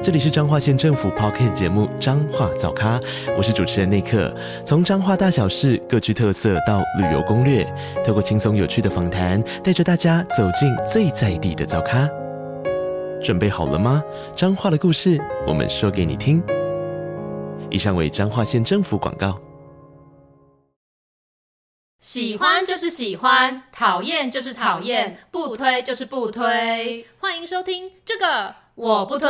这里是彰化县政府 Podcast 节目《彰化早咖》，我是主持人内克。从彰化大小事各具特色到旅游攻略，透过轻松有趣的访谈，带着大家走进最在地的早咖。准备好了吗？彰化的故事，我们说给你听。以上为彰化县政府广告。喜欢就是喜欢，讨厌就是讨厌，不推就是不推。欢迎收听这个。我不推。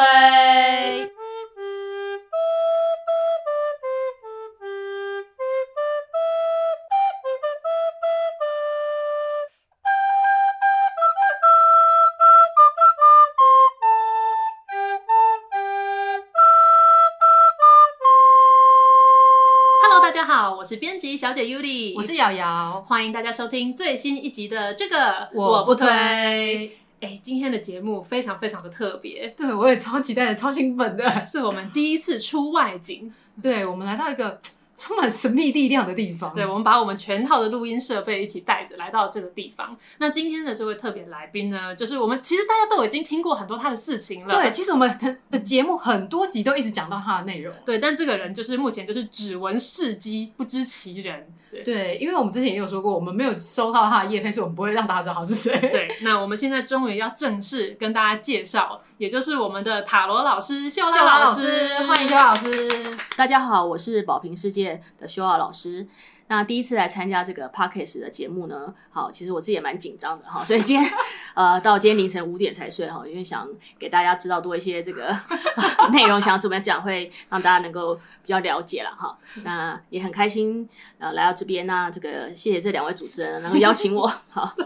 Hello，大家好，我是编辑小姐 Yuli，我是瑶瑶，欢迎大家收听最新一集的这个我不推。哎、欸，今天的节目非常非常的特别，对，我也超期待的，超兴奋的，是我们第一次出外景，对，我们来到一个。充满神秘力量的地方。对，我们把我们全套的录音设备一起带着来到这个地方。那今天的这位特别来宾呢，就是我们其实大家都已经听过很多他的事情了。对，其实我们的节目很多集都一直讲到他的内容。对，但这个人就是目前就是只闻事迹，不知其人。对，对，因为我们之前也有说过，我们没有收到他的叶配，所以我们不会让大家知道他是谁。对，那我们现在终于要正式跟大家介绍，也就是我们的塔罗老师秀拉老师，秀老师，欢迎秀拉老师。大家好，我是宝瓶世界的秀拉老师。那第一次来参加这个 Podcast 的节目呢，好，其实我自己也蛮紧张的哈，所以今天呃到今天凌晨五点才睡哈，因为想给大家知道多一些这个 内容，想要怎么样讲会让大家能够比较了解了哈。那也很开心呃来到这边，那这个谢谢这两位主持人能够邀请我，好。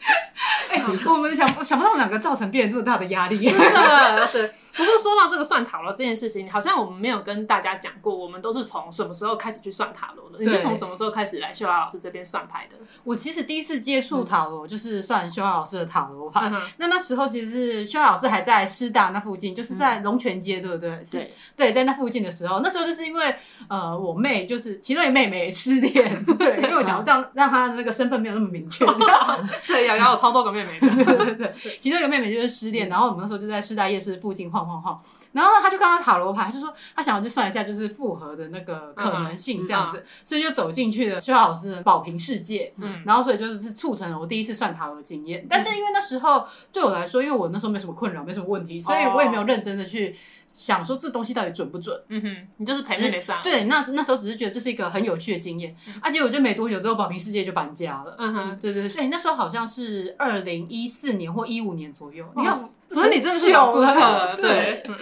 哎、欸，我们想想不到我们两个造成别人这么大的压力。对，对。不过说到这个算塔罗这件事情，好像我们没有跟大家讲过，我们都是从什么时候开始去算塔罗的？你是从什么时候开始来秀华老师这边算牌的？我其实第一次接触塔罗就是算秀华老师的塔罗牌。嗯、那那时候其实是秀华老师还在师大那附近，就是在龙泉街，对不对？对对，在那附近的时候，那时候就是因为呃，我妹就是其中一个妹妹失恋，对，因为我想要这样让她的那个身份没有那么明确。对，瑶瑶有超多个妹妹的，对 对对，其中一个妹妹就是失恋，然后我们那时候就在师大夜市附近晃晃晃，然后他就看到塔罗牌，就说他想要去算一下，就是复合的那个可能性这样子，所以就走进去了秀拉老师的宝瓶世界，嗯，然后所以就是促成了我第一次算塔罗的经验。但是因为那时候对我来说，因为我那时候没什么困扰，没什么问题，所以我也没有认真的去。想说这东西到底准不准？嗯哼，你就是陪妹妹算。对，那那时候只是觉得这是一个很有趣的经验。嗯、啊，结果就没多久之后，宝瓶世界就搬家了。嗯哼，对对对，所以那时候好像是二零一四年或一五年左右。你看，所以你真的是有了。对，对，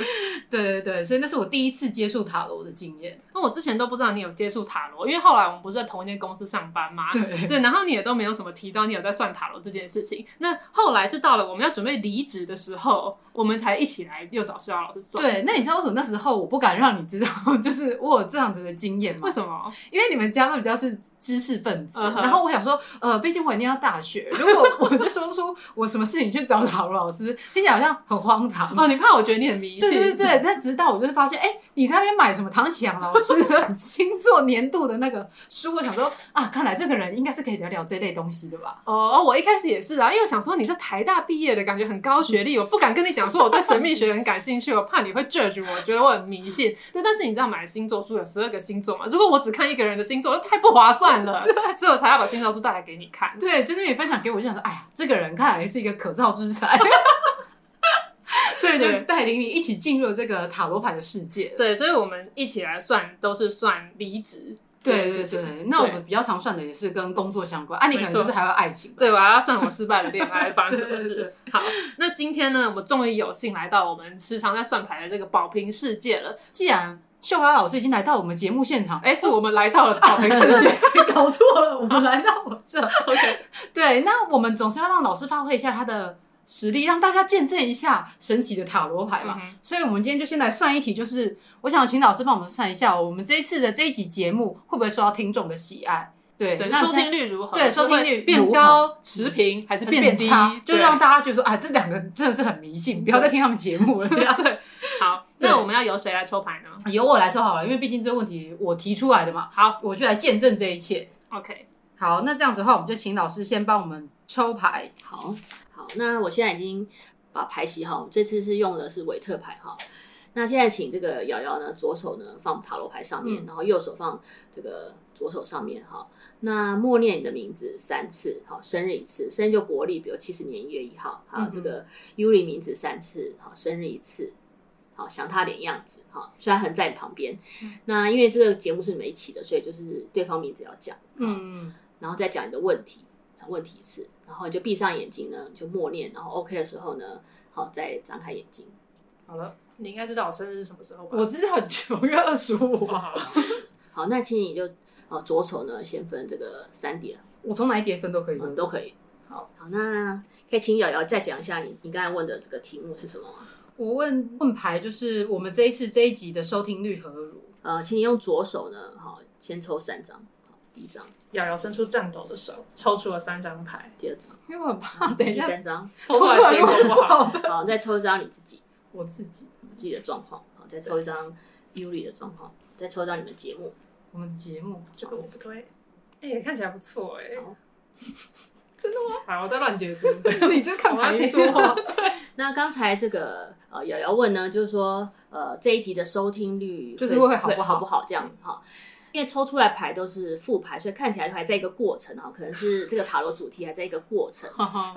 对对对，所以那是我第一次接触塔罗的经验。那我之前都不知道你有接触塔罗，因为后来我们不是在同一间公司上班吗。对对，然后你也都没有什么提到你有在算塔罗这件事情。那后来是到了我们要准备离职的时候。我们才一起来又找秀拉老师算。对，那你知道为什么那时候我不敢让你知道，就是我有这样子的经验吗？为什么？因为你们家都比较是知识分子，uh -huh. 然后我想说，呃，毕竟我一定要大学，如果我就说出我什么事情去找塔罗老师，听起来好像很荒唐。哦，你怕我觉得你很迷信？对对对，但直到我就是发现，哎，你在那边买什么唐启阳老师的 星座年度的那个书，我想说啊，看来这个人应该是可以聊聊这类东西的吧？哦，我一开始也是啊，因为我想说你是台大毕业的，感觉很高学历，我不敢跟你讲。说我对神秘学很感兴趣，我怕你会 judge 我，觉得我很迷信。对，但是你知道买星座书有十二个星座嘛？如果我只看一个人的星座，太不划算了，所以我才要把星座书带来给你看。对，就是你分享给我，就想说，哎呀，这个人看来是一个可造之材，所 以就带领你一起进入这个塔罗牌的世界。对，所以我们一起来算，都是算离职。对对对，那我们比较常算的也是跟工作相关。啊，你可能就是还有爱情。对，我还要算我失败的恋爱发生什么事。好，那今天呢，我们终于有幸来到我们时常在算牌的这个宝瓶世界了。既然秀华老师已经来到我们节目现场，哎，是我们来到了 宝瓶世界，啊、搞错了，我们来到我这。OK，对，那我们总是要让老师发挥一下他的。实力让大家见证一下神奇的塔罗牌嘛，嗯，所以我们今天就先来算一题，就是我想请老师帮我们算一下，我们这一次的这一集节目会不会受到听众的喜爱？对对，那收听率如何？对收听率会变高、持平还是变低？差，就对让大家觉得说，哎，这两个真的是很迷信，不要再听他们节目了。这样，对，好，那我们要由谁来抽牌呢？由我来抽好了，因为毕竟这个问题我提出来的嘛，好我就来见证这一切。，OK，好，那这样子的话，我们就请老师先帮我们抽牌。好好，那我现在已经把牌洗好，这次是用的是韦特牌哈。那现在请这个瑶瑶呢，左手呢放塔罗牌上面，嗯然后右手放这个左手上面哈。那默念你的名字三次，好，生日一次，生日就国历，比如七十年一月一号，还有这个尤里名字三次，好，生日一次，好，想他点样子，哈，虽然很在你旁边。那因为这个节目是你们一起的，所以就是对方名字要讲，嗯，然后再讲你的问题，问题一次，然后就闭上眼睛呢，就默念，然后 OK 的时候呢，好，再张开眼睛。好了，你应该知道我生日是什么时候吧？我知道九月二十五。哇，好，那请你就呃左手呢先分这个三叠，我从哪一叠分都可以嗯，都可以。好，好，那可以请瑶瑶再讲一下你你刚才问的这个题目是什么吗？我问问牌，就是我们这一次这一集的收听率何如？呃，请你用左手呢，好，先抽三张，好，第一张，瑶瑶伸出颤抖的手，抽出了三张牌，第二张，因为我很怕等一第下三张，抽出来结果不好。好，再抽一张你自己。我自己。自己的状况，好，再抽一张 Yuri 的状况，再抽一张你们节目。我们的节目，这个我不推，哎、看起来不错哎、好。真的吗？好，我在乱解读。你这看我要牌说话，那刚才这个呃瑶瑶问呢，就是说呃这一集的收听率就是会好不好？好不好这样子哈。因为抽出来牌都是副牌，所以看起来还在一个过程哈，可能是这个塔罗主题还在一个过程。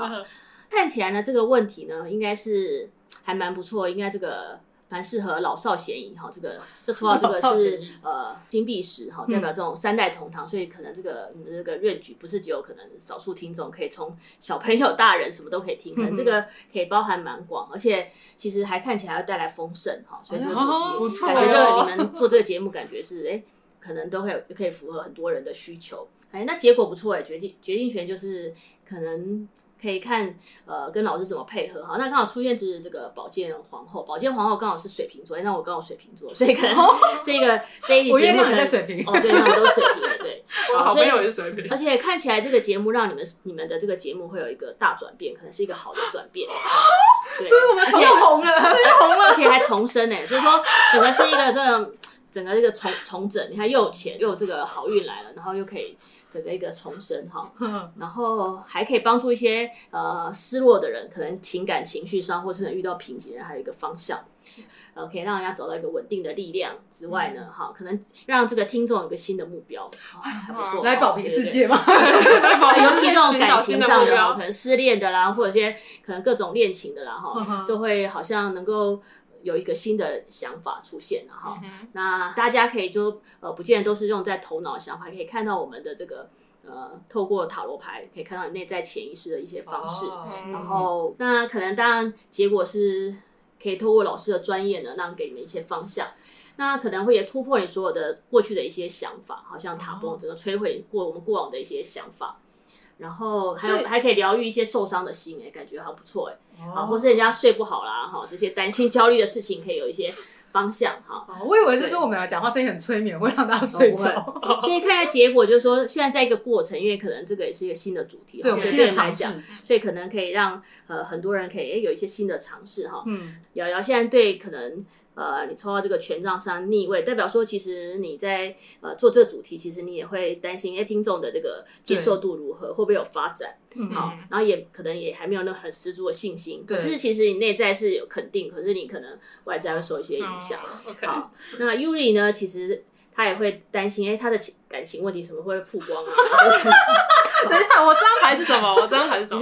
看起来呢，这个问题呢，应该是还蛮不错，应该这个蛮适合老少咸宜哈。这个这抽到这个 是呃金币石哈，代表这种三代同堂，所以可能这个你们这个愿举不是只有可能少数听众可以从小朋友、大人什么都可以听，可能这个可以包含蛮广，而且其实还看起来要带来丰盛哈。所以这个主题感觉这个你们做这个节目感觉是哎，可能都会可以符合很多人的需求。哎，那结果不错哎，决定决定权就是可能。可以看呃跟老师怎么配合哈，那刚好出现是这个宝剑皇后，宝剑皇后刚好是水瓶座，哎那我刚好水瓶座，所以可能 这个这一集节目可能在水瓶哦，对，那我们都是水瓶的，对，我好朋友也是水瓶，而且看起来这个节目让你们你们的这个节目会有一个大转变，可能是一个好的转变，对，所以我又红了，又红了，而且还重生呢，就是说整个是一个这种整个这个重 重整，你看又有钱又有这个好运来了，然后又可以。整个一个重生哈，然后还可以帮助一些呃失落的人，可能情感情绪上，或是能遇到瓶颈人，还有一个方向，呃，可以让人家找到一个稳定的力量之外呢，哈，可能让这个听众有一个新的目标，还不错。来保平世界嘛？尤其这种感情上的，可能失恋的啦，或者一些可能各种恋情的啦，哈，都会好像能够。有一个新的想法出现了哈，嗯、那大家可以就呃，不见得都是用在头脑的想法，可以看到我们的这个呃，透过塔罗牌可以看到你内在潜意识的一些方式，哦、然后、嗯、那可能当然结果是可以透过老师的专业呢，让给你们一些方向，那可能会也突破你所有的过去的一些想法，好像塔崩整个摧毁过我们过往的一些想法。然后还有以还可以疗愈一些受伤的心，哎，感觉还不错，哎，好，或是人家睡不好啦，哈，这些担心、焦虑的事情，可以有一些方向，哈。我以为是说我们俩讲话声音很催眠，会让大家睡着。所以看下结果，就是说，现在在一个过程，因为可能这个也是一个新的主题，对，新的尝试，所以可能可以让呃很多人可以有一些新的尝试，哈。嗯，瑶瑶现在对可能。呃，你抽到这个权杖三逆位，代表说其实你在呃做这个主题，其实你也会担心，哎，听众的这个接受度如何，对会不会有发展？嗯，好，然后也可能也还没有那很十足的信心。对可是其实你内在是有肯定，可是你可能外在会受一些影响。哦 okay、好，那 Yuri 呢？其实他也会担心，哎，他的情感情问题什么会曝光啊？等一下，我这张牌是什么？我这张牌是什么？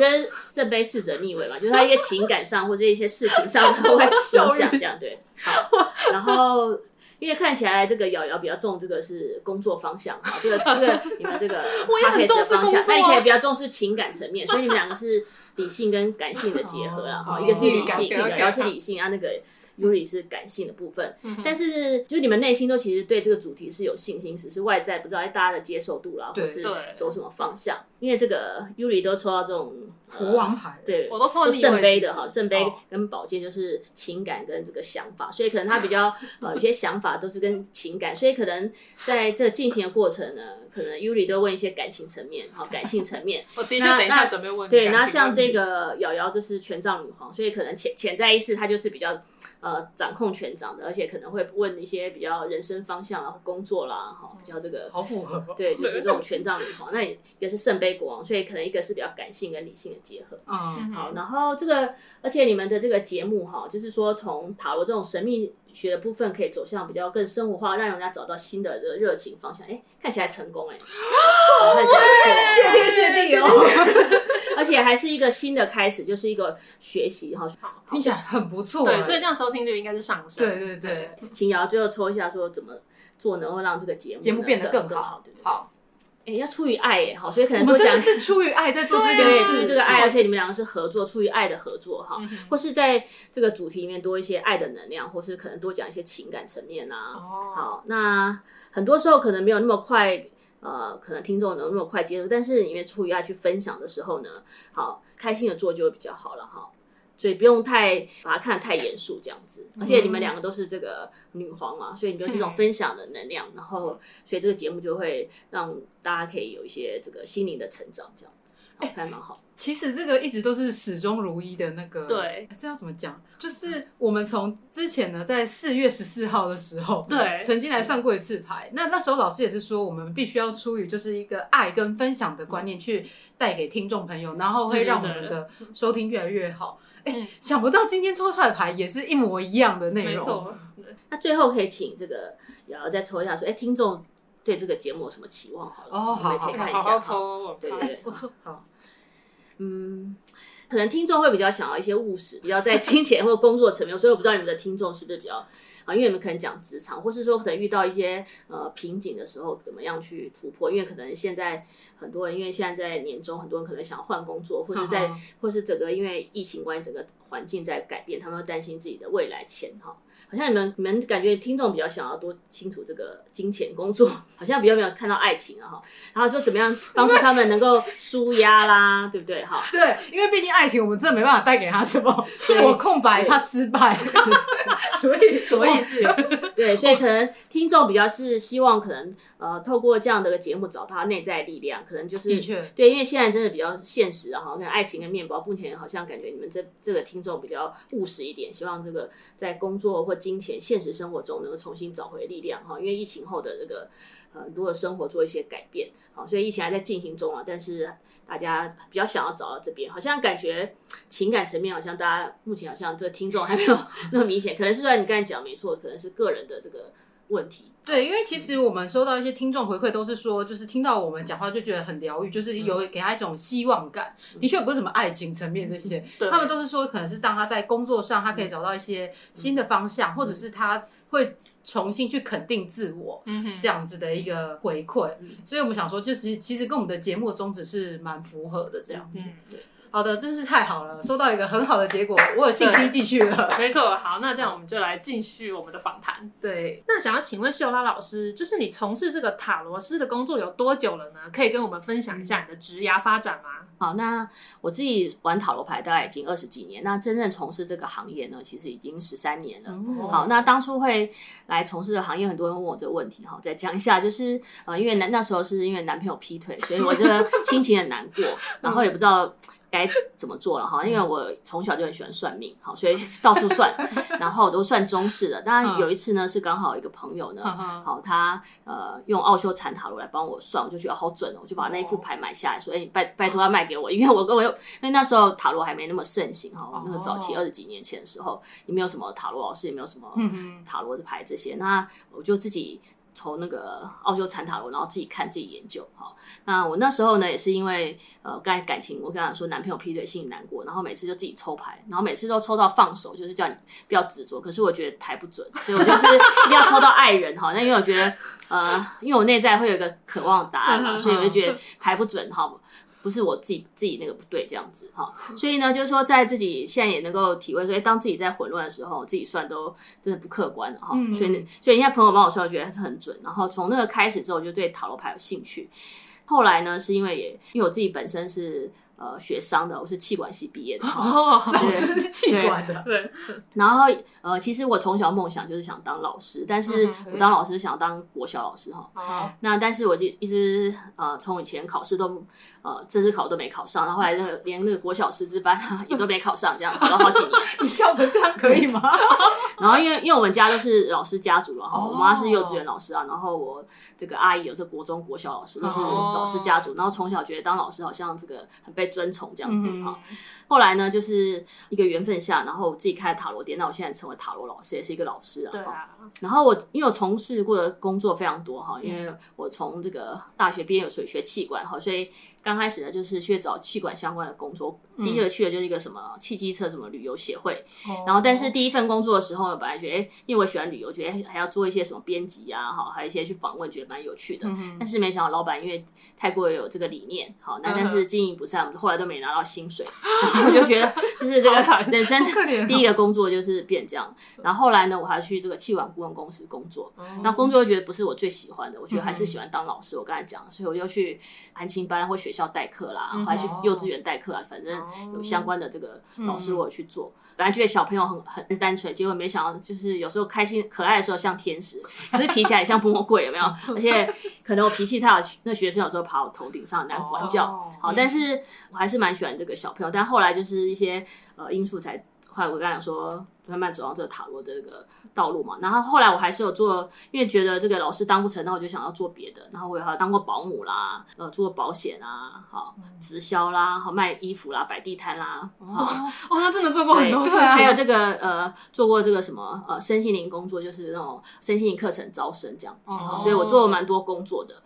圣杯侍者逆位嘛，就是他一些情感上或者一些事情上都会影响，这样对。好，然后因为看起来这个瑶瑶比较重，这个是工作方向哈，这个这个你们这个他可以是方向，那你可以比较重视情感层面，所以你们两个是理性跟感性的结合了哈，一个是理性，瑶瑶是理性啊，那个。Yuri 是感性的部分，嗯、但是就你们内心都其实对这个主题是有信心，只是外在不知道大家的接受度啦，对或是走什么方向。对因为这个 Yuri 都抽到这种国王牌，对，我都抽到圣杯的哈，圣杯哦跟宝剑就是情感跟这个想法，所以可能他比较呃有些想法都是跟情感，所以可能在这进行的过程呢，可能 Yuri 都问一些感情层面，好，感性层面。我的确那等一下准备问。对，那像这个瑶瑶就是权杖女皇，所以可能潜潜在意识她就是比较呃掌控权杖的，而且可能会问一些比较人生方向啊、工作啦，哈，比较这个好符合。对，就是这种权杖女皇。那也是圣杯国王，所以可能一个是比较感性跟理性的结合。嗯，好，然后这个，而且你们的这个节目哈，就是说从塔罗这种神秘学的部分，可以走向比较更生活化，让人家找到新的这个热情方向。哎，看起来成功哎，看起来谢天谢地哦，而且还是一个新的开始，就是一个学习哈。听起来很不错。对，所以这样收听率应该是上升。对对对，秦瑶最后抽一下，说怎么做能够让这个节目节目变得更更好，对不对？好。哎，要出于爱耶，好，所以可能我们真的讲是出于爱在做这件，事，这个爱，而且你们两个是合作，出于爱的合作哈，或是在这个主题里面多一些爱的能量，或是可能多讲一些情感层面啊。哦，好，那很多时候可能没有那么快，呃，可能听众能那么快接受，但是因为出于爱去分享的时候呢，好，开心的做就会比较好了哈。所以不用太把它看得太严肃这样子，而且你们两个都是这个女皇嘛，所以你就是一种分享的能量，然后所以这个节目就会让大家可以有一些这个心灵的成长这样子，哎，还蛮好。其实这个一直都是始终如一的那个，对，这要怎么讲？就是我们从之前呢，在四月十四号的时候，对，曾经来算过一次牌。那那时候老师也是说，我们必须要出于就是一个爱跟分享的观念去带给听众朋友，然后会让我们的收听越来越好。哎，想不到今天抽出来的牌也是一模一样的内容。那最后可以请这个瑶瑶再抽一下，说，哎，听众对这个节目有什么期望？好了，哦，好，可以看一下。好好抽，对对，不错，好。嗯，可能听众会比较想要一些务实，比较在金钱或工作层面，所以我不知道你们的听众是不是比较啊，因为你们可能讲职场，或是说可能遇到一些呃瓶颈的时候，怎么样去突破？因为可能现在很多人，因为现在在年终，很多人可能想要换工作，或者在，或是整个因为疫情关系，整个环境在改变，他们会担心自己的未来钱哈。好像你们你们感觉听众比较想要多清楚这个金钱工作，好像比较没有看到爱情啊哈。然后说怎么样帮助他们能够舒压啦，对不对？哈，对，因为毕竟爱情我们真的没办法带给他什么，我空白他失败，所以所以是？对，所以可能听众比较是希望可能呃透过这样的一个节目找到他内在力量，可能就是的确对，因为现在真的比较现实啊哈，跟爱情跟面包，目前好像感觉你们这这个听众比较务实一点，希望这个在工作或金钱、现实生活中能够重新找回力量哈。因为疫情后的这个很多的生活做一些改变，好，所以疫情还在进行中啊。但是大家比较想要找到这边，好像感觉情感层面好像大家目前好像这个听众还没有那么明显，可能是说你刚才讲没错，可能是个人的这个问题。对，因为其实我们收到一些听众回馈，都是说，就是听到我们讲话就觉得很疗愈，就是有给他一种希望感。的确不是什么爱情层面这些，他们都是说，可能是当他在工作上，他可以找到一些新的方向，或者是他会重新去肯定自我，嗯，这样子的一个回馈。所以我们想说，就是其实跟我们的节目的宗旨是蛮符合的，这样子。对。好的，真是太好了，收到一个很好的结果，我有信心继续了。没错，好，那这样我们就来继续我们的访谈。对，那想要请问秀拉老师，就是你从事这个塔罗师的工作有多久了呢？可以跟我们分享一下你的职涯发展吗？好，那我自己玩塔罗牌大概已经二十几年，那真正从事这个行业呢，其实已经十三年了。哦、好，那当初会来从事这个行业，很多人问我这个问题，哈，再讲一下，就是呃，因为那那时候是因为男朋友劈腿，所以我这个心情很难过，然后也不知道。该怎么做了哈？因为我从小就很喜欢算命，好，所以 到处算，然后都算中式的。当然有一次呢，是刚好一个朋友呢，好，他呃用奥修禅塔罗来帮我算，我就觉得好准哦，我就把那一副牌买下来，说，哎，拜拜托他卖给我，因为我跟我又，因为那时候塔罗还没那么盛行哈，那个早期二十几年前的时候，也没有什么塔罗老师，也没有什么塔罗的牌这些，那我就自己。从那个奥修禅塔罗，然后自己看自己研究哈。那我那时候呢，也是因为呃，刚才感情，我刚才说男朋友劈腿，心里难过，然后每次就自己抽牌，然后每次都抽到放手，就是叫你不要执着。可是我觉得牌不准，所以我就是一定要抽到爱人哈。那因为我觉得呃，因为我内在会有一个渴望的答案嘛，所以我就觉得牌不准哈。不是我自己自己那个不对这样子哈，所以呢，就是说在自己现在也能够体会说，哎，当自己在混乱的时候，自己算都真的不客观哈。所以，所以人家朋友帮我算，我觉得很准。然后从那个开始之后，就对塔罗牌有兴趣。后来呢，是因为也因为我自己本身是呃学商的，我是气管系毕业的。哦，老师是气管的，对。然后呃，其实我从小梦想就是想当老师，但是我当老师想当国小老师哈。哦。那但是我就一直呃从以前考试都呃正式考都没考上，然后后来那个连那个国小师资班 也都没考上，这样考了好几年。你笑成这样可以吗？然后因为因为我们家都是老师家族了哈，我妈是幼稚园老师啊，然后我这个阿姨有这国中、国小老师，都是老师家族，然后从小觉得当老师好像这个很被尊崇这样子哈。后来呢，就是一个缘分下，然后我自己开了塔罗店，那我现在成为塔罗老师，也是一个老师啊。对啊。然后我因为我从事过的工作非常多哈，因为我从这个大学毕业有学学气管哈，所以刚开始呢就是去找气管相关的工作。第一个去的就是一个什么汽机车什么旅游协会，然后但是第一份工作的时候呢，本来觉得哎，因为我喜欢旅游，觉得还要做一些什么编辑啊，哈，还有一些去访问，觉得蛮有趣的。但是没想到老板因为太过有这个理念，好，那但是经营不善，我们后来都没拿到薪水，我就觉得就是这个人生第一个工作就是变这样。然后后来呢，我还去这个气管顾问公司工作，那工作又觉得不是我最喜欢的，我觉得还是喜欢当老师。我刚才讲，所以我就去安亲班或学校代课啦，还去幼稚园代课啊，反正。有相关的这个老师，我去做。本来觉得小朋友很很单纯，结果没想到，就是有时候开心可爱的时候像天使，可是皮起来也像魔鬼，有没有？而且可能我脾气太好，那学生有时候爬我头顶上难管教。好，但是我还是蛮喜欢这个小朋友。但后来就是一些呃因素才。后来我刚才说，慢慢走上这个塔罗的这个道路嘛。然后后来我还是有做，因为觉得这个老师当不成，那我就想要做别的。然后我也还当过保姆啦，呃，做保险啊，好直销啦，好卖衣服啦，摆地摊啦。哦，哦，那真的做过很多事。还有这个呃，做过这个什么呃，身心灵工作，就是那种身心灵课程招生这样子。哦，所以我做了蛮多工作的。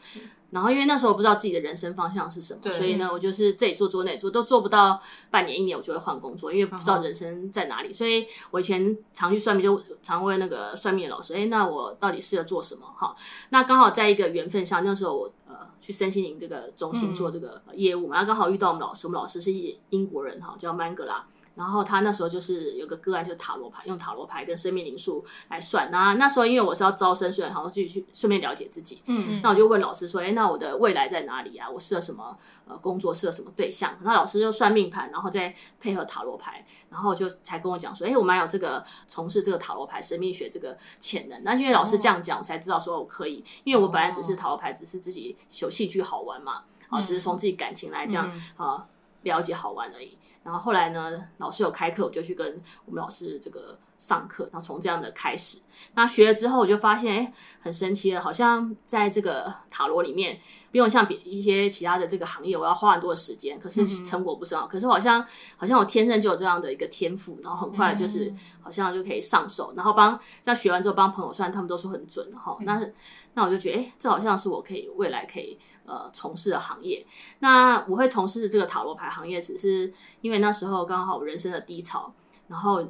然后因为那时候我不知道自己的人生方向是什么，所以呢，我就是这里做做那里做，都做不到半年一年，我就会换工作，因为不知道人生在哪里。Uh huh. 所以我以前常去算命，就常问那个算命的老师：“哎，那我到底适合做什么？”哈，那刚好在一个缘分上，那时候我呃去身心灵这个中心做这个业务嘛，然后刚好遇到我们老师，我们老师是英国人哈，叫曼格拉。然后他那时候就是有个个案，就是塔罗牌，用塔罗牌跟生命灵数来算。那那时候因为我是要招生，所以好像自己去顺便了解自己。嗯嗯。那我就问老师说：“哎，那我的未来在哪里啊？我适合什么呃工作？适合什么对象？”那老师就算命盘，然后再配合塔罗牌，然后就才跟我讲说：“哎，我蛮有这个从事这个塔罗牌神秘学这个潜能。”那因为老师这样讲，我才知道说我可以，因为我本来只是塔罗牌，只是自己有兴趣好玩嘛，啊，只是从自己感情来这样啊了解好玩而已。然后后来呢，老师有开课，我就去跟我们老师这个上课。然后从这样的开始，那学了之后，我就发现，哎，很神奇的，好像在这个塔罗里面，不用像别一些其他的这个行业，我要花很多的时间，可是成果不是很好。可是好像好像我天生就有这样的一个天赋，然后很快就是好像就可以上手，然后帮在学完之后帮朋友算，他们都说很准哈。那那我就觉得，哎，这好像是我可以未来可以。呃，从事的行业，那我会从事这个塔罗牌行业，只是因为那时候刚好我人生的低潮，然后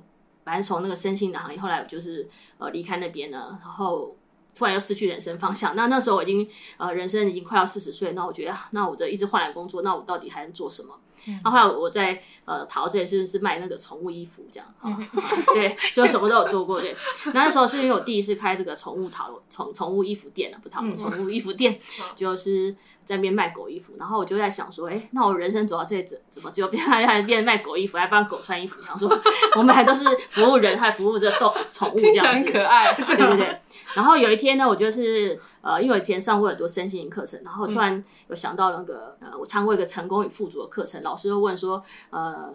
反正从那个身心的行业，后来我就是呃离开那边呢，然后突然又失去人生方向。那那时候我已经呃人生已经快要四十岁，那我觉得，那我这一直换来工作，那我到底还能做什么？然后后来我在呃桃这里是是卖那个宠物衣服这样，对，所以什么都有做过。对，那时候是因为我第一次开这个宠物塔罗宠宠物衣服店啊，不塔罗宠物衣服店，就是在那边卖狗衣服。然后我就在想说，哎，那我人生走到这里怎怎么只有变还变卖狗衣服，还帮狗穿衣服？想说 我们还都是服务人，还服务这动宠物这样子，很可爱，对不对。然后有一天呢，我就是呃，因为我以前上过很多身心灵课程，然后突然有想到那个呃，我参过一个成功与富足的课程，老师就问说，呃，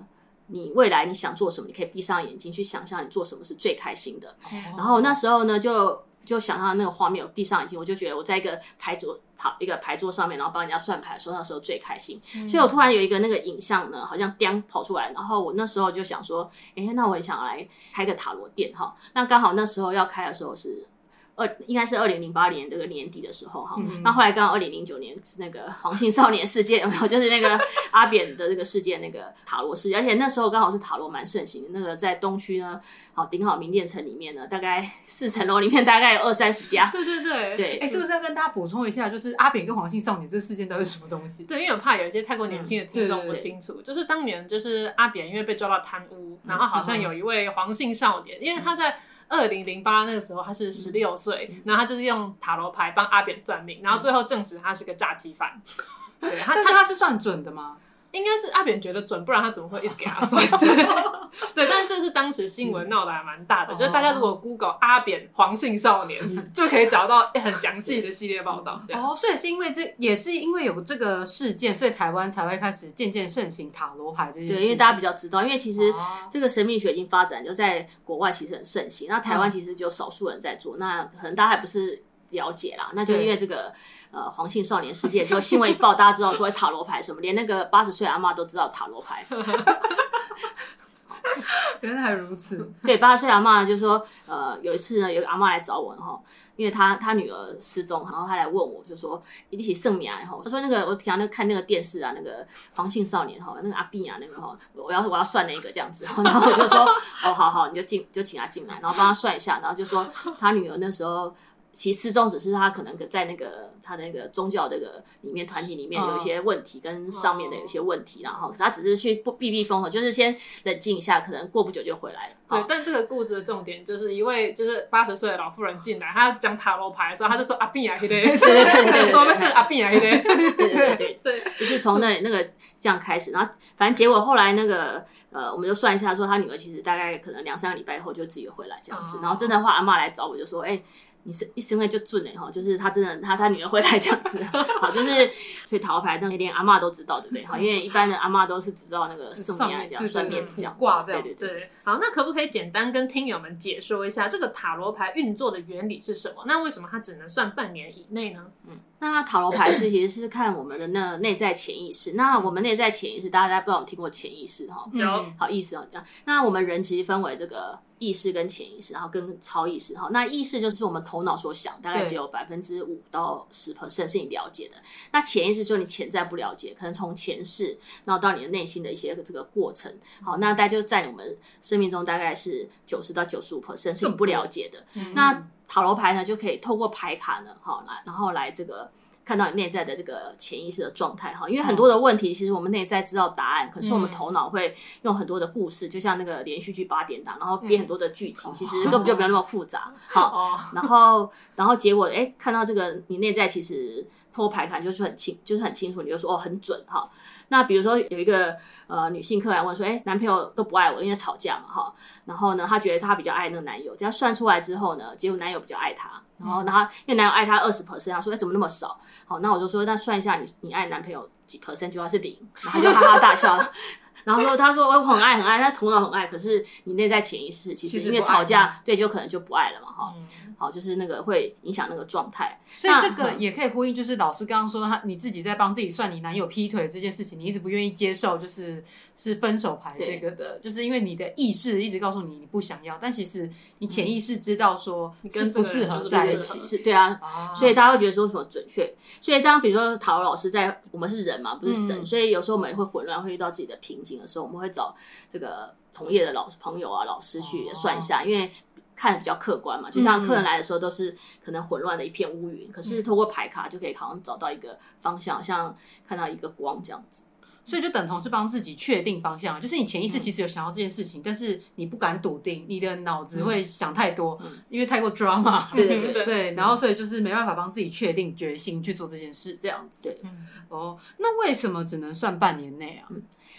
你未来你想做什么？你可以闭上眼睛去想象你做什么是最开心的。然后那时候呢，就就想象那个画面，我闭上眼睛，我就觉得我在一个牌桌，好一个牌桌上面，然后帮人家算牌的时候，那时候最开心。所以我突然有一个那个影像呢，好像颠跑出来，然后我那时候就想说，哎，那我很想来开个塔罗店哈。那刚好那时候要开的时候是。二应该是二零零八年这个年底的时候哈，嗯、那后来刚好二零零九年那个黄姓少年事件有没有？就是那个阿扁的这个事件，那个塔罗事件，而且那时候刚好是塔罗蛮盛行的。那个在东区呢，好顶好名店城里面呢，大概四层楼里面大概有二三十家。对对对对，哎，是不是要跟大家补充一下，就是阿扁跟黄姓少年这个事件到底是什么东西？对，因为我怕有一些太过年轻的听众不清楚，嗯、就是当年就是阿扁因为被抓到贪污，然后好像有一位黄姓少年，嗯、因为他在。二零零八那个时候，他是十六岁，嗯、然后他就是用塔罗牌帮阿扁算命，然后最后证实他是个诈欺犯。对，他但是他是算准的吗？应该是阿扁觉得准，不然他怎么会一直给他算？对，对，但是这是当时新闻闹得还蛮大的，嗯、就是大家如果 Google 阿扁黄姓少年，嗯、就可以找到很详细的系列报道。这样哦，所以是因为这也是因为有这个事件，所以台湾才会开始渐渐盛行塔罗牌这些。对，因为大家比较知道，因为其实这个神秘学已经发展就在国外，其实很盛行。那台湾其实只有少数人在做，嗯、那可能大家还不是了解啦。那就因为这个。呃，黄姓少年事件就新闻一报，大家知道说塔罗牌什么，连那个八十岁阿妈都知道塔罗牌。原来如此。对，八十岁阿妈就说，呃，有一次呢，有个阿妈来找我哈，因为她她女儿失踪，然后她来问我，就说一起圣名哈，她说那个我平常那看那个电视啊，那个黄姓少年哈，那个阿碧啊，那个哈，我要我要算那个这样子，然后 我就说哦，好好，你就进就请他进来，然后帮他算一下，然后就说他女儿那时候。其实失踪只是他可能在那个他的那个宗教这个里面团体里面有一些问题，跟上面的有一些问题，然后他只是去不避避风头，就是先冷静一下，可能过不久就回来了。对，但这个故事的重点就是一位就是八十岁的老妇人进来，她讲塔罗牌的时候，她就说阿碧啊，对对对对对，我们是阿碧啊，对对对对对，就是从那那个这样开始，然后反正结果后来那个呃，我们就算一下，说他女儿其实大概可能两三个礼拜后就自己回来这样子，然后真的话阿妈来找我就说，哎。你是一生会就准哎哈，就是他真的，他他女儿会来这样子，好，就是所以塔罗牌那连阿嬷都知道，对不对？好，因为一般的阿嬷都是只知道那个送命这样算命这样挂这样，对对对。好，那可不可以简单跟听友们解说一下这个塔罗牌运作的原理是什么？那为什么它只能算半年以内呢？嗯。那塔罗牌是其实是看我们的那内在潜意识。那我们内在潜意识，大家不知道我们听过潜意识哈？有，好意思哦，这样。那我们人其实分为这个意识跟潜意识，然后跟超意识哈。那意识就是我们头脑所想，大概只有百分之五到十 percent 是你了解的。那潜意识就是你潜在不了解，可能从前世，然后到你的内心的一些这个过程。好，那大概就在我们生命中大概是九十到九十五 percent 是你不了解的。那塔罗牌呢，就可以透过牌卡呢，好来，然后来这个看到你内在的这个潜意识的状态哈。因为很多的问题，其实我们内在知道答案，可是我们头脑会用很多的故事，就像那个连续剧八点档，然后编很多的剧情，其实根本就不用那么复杂。好，然后然后结果哎，看到这个你内在其实托牌卡就是很清，就是很清楚，你就说哦很准哈。那比如说有一个呃女性客来问说，哎，男朋友都不爱我，因为吵架嘛哈。然后呢，她觉得她比较爱那个男友，这样算出来之后呢，结果男友比较爱她。然后，然后因为男友爱她二十 percent，她说，哎，怎么那么少？好，那我就说，那算一下你你爱男朋友几 percent，就要是零，然后就哈哈大笑了。然后说，他说我很爱很爱，他头脑很爱，可是你内在潜意识其实因为吵架，对，就可能就不爱了嘛，哈。好，就是那个会影响那个状态。所以这个也可以呼应，就是老师刚刚说他你自己在帮自己算你男友劈腿这件事情，你一直不愿意接受，就是是分手牌这个的，就是因为你的意识一直告诉你你不想要，但其实你潜意识知道说是不适合在一起，是对啊。所以大家会觉得说什么准确？所以当比如说陶老师在，我们是人嘛，不是神，所以有时候我们也会混乱，会遇到自己的瓶颈。的时候，我们会找这个同业的老师、朋友啊、老师去算一下，因为看的比较客观嘛。就像客人来的时候，都是可能混乱的一片乌云，可是透过牌卡就可以好像找到一个方向，像看到一个光这样子。所以就等同是帮自己确定方向，就是你潜意识其实有想要这件事情，但是你不敢笃定，你的脑子会想太多，因为太过 drama。对对对 对，然后所以就是没办法帮自己确定决心去做这件事，这样子。对，哦，那为什么只能算半年内啊？